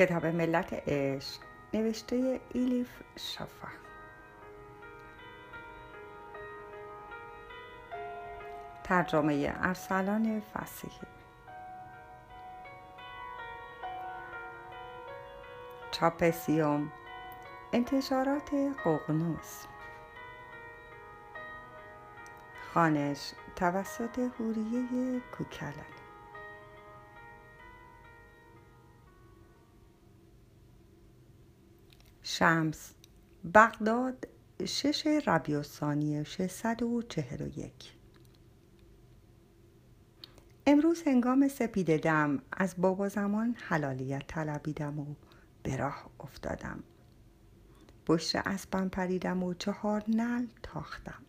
کتاب ملت عشق نوشته ایلیف شافا ترجمه ارسلان فسیحی. چاپ سیوم انتشارات ققنوس. خانش توسط هوریه کوکلانی شمس بغداد شش ربیع الثانی 641 امروز هنگام سپید دم از بابا زمان حلالیت طلبیدم و به راه افتادم. پشت اسبم پریدم و چهار نل تاختم.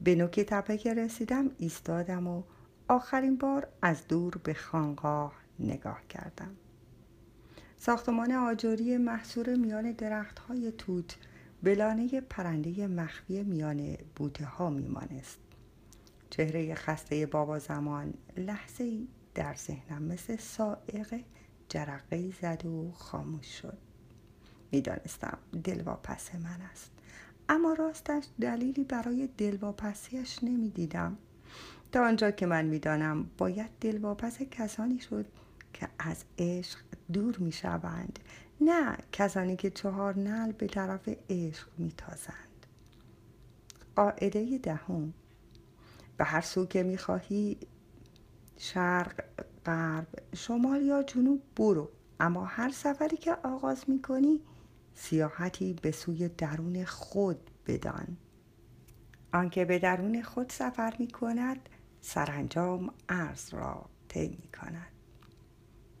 به نوک تپه که رسیدم ایستادم و آخرین بار از دور به خانقاه نگاه کردم. ساختمان آجوری محصور میان درخت های توت بلانه پرنده مخفی میان بوته ها میمانست. چهره خسته بابا زمان لحظه در ذهنم مثل سائق جرقه زد و خاموش شد. می‌دانستم دلواپس من است. اما راستش دلیلی برای دلواپسیش نمی‌دیدم. تا آنجا که من می‌دانم باید دلواپس کسانی شد که از عشق دور می شوند نه کسانی که چهار نل به طرف عشق می تازند قاعده دهم به هر سو که می خواهی شرق غرب شمال یا جنوب برو. اما هر سفری که آغاز می کنی سیاحتی به سوی درون خود بدان. آنکه به درون خود سفر می کند سرانجام عرض را طی می کند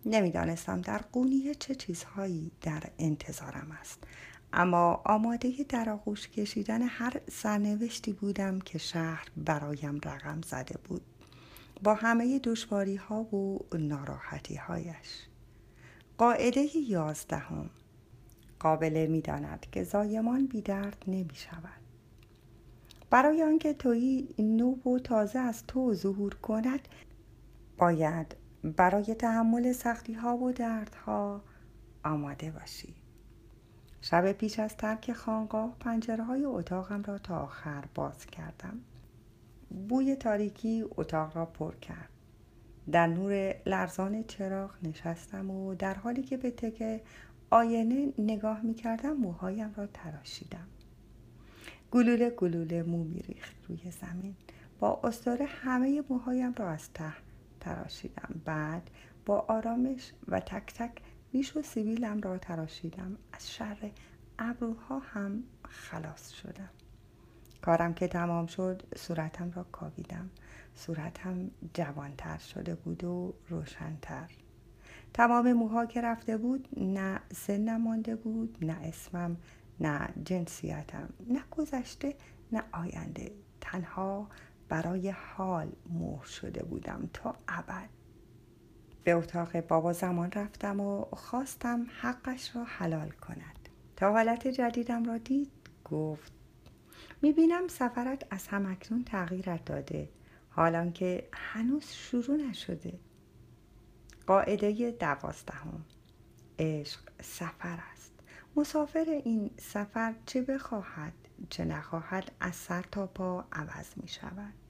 نمی‌دانستم در قونیه چه چیزهایی در انتظارم است. اما آماده در آغوش کشیدن هر سرنوشتی بودم که شهر برایم رقم زده بود. با همه دشواری ها و ناراحتی هایش قاعده یازدهم. قابله می داند که زایمان بی درد نمی شود برای آنکه تویی نو و تازه از تو ظهور کند باید برای تحمل سختی ها و دردها آماده باشی. شب پیش از ترک خانقاه پنجره های اتاقم را تا آخر باز کردم. بوی تاریکی اتاق را پر کرد. در نور لرزان چراغ نشستم و در حالی که به تک آینه نگاه می کردم موهایم را تراشیدم. گلوله گلوله مو می ریخت روی زمین. با استاره همه موهایم را از ته تراشیدم. بعد با آرامش و تک تک ریش و سیبیلم را تراشیدم. از شر ابروها هم خلاص شدم. کارم که تمام شد صورتم را کاویدم. صورتم جوانتر شده بود و روشنتر. تمام موها که رفته بود نه سنم مانده بود نه اسمم نه جنسیتم. نه گذشته نه آینده. تنها برای حال مهر شده بودم تا ابد. به اتاق بابا زمان رفتم و خواستم حقش را حلال کند. تا حالت جدیدم را دید گفت می‌بینم سفرت از همکنون تغییرت داده. حالان که هنوز شروع نشده. قاعده دوازدهم. عشق سفر است. مسافر این سفر چه بخواهد چه نخواهد از سر تا پا عوض می شود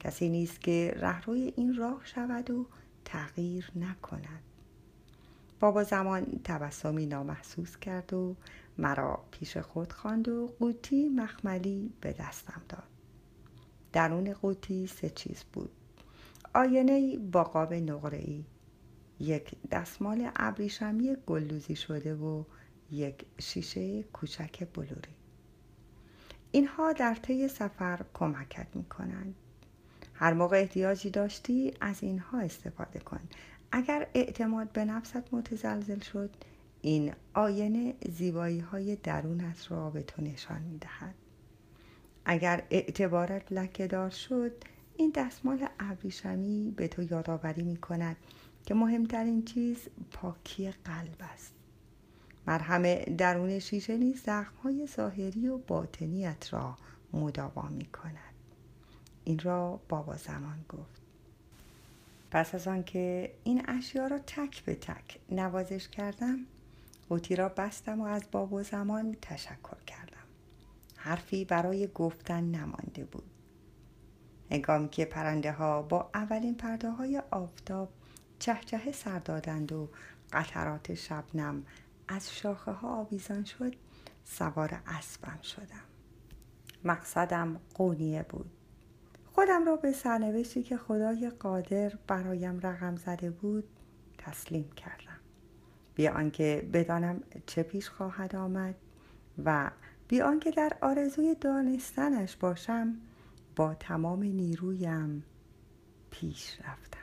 کسی نیست که رهروی این راه شود و تغییر نکند. بابا زمان تبسمی نامحسوس کرد و مرا پیش خود خواند و قوطی مخملی به دستم داد. درون قوطی سه چیز بود. آینه با قاب نقره‌ای یک دستمال ابریشمی گلدوزی شده و یک شیشه کوچک بلوری. اینها در طی سفر کمکت می کنند هر موقع احتیاجی داشتی از اینها استفاده کن. اگر اعتماد به نفست متزلزل شد این آینه زیبایی های درونت را به تو نشان می دهد. اگر اعتبارت لکهدار شد این دستمال ابریشمی به تو یادآوری می کند که مهمترین چیز پاکی قلب است. مرهم درون شیشه نیز زخمهای ظاهری و باطنیت را مداوا می کند این را بابا زمان گفت. پس از آنکه این اشیا را تک به تک نوازش کردم قوطی را بستم و از باب و زمان تشکر کردم. حرفی برای گفتن نمانده بود. هنگامی که پرنده ها با اولین پرده های آفتاب چهچه سر دادند و قطرات شبنم از شاخه ها آویزان شد سوار اسبم شدم. مقصدم قونیه بود. خودم را به سرنوشتی که خدای قادر برایم رقم زده بود تسلیم کردم. بیا آنکه بدانم چه پیش خواهد آمد و بی آنکه در آرزوی دانستنش باشم با تمام نیرویم پیش رفتم.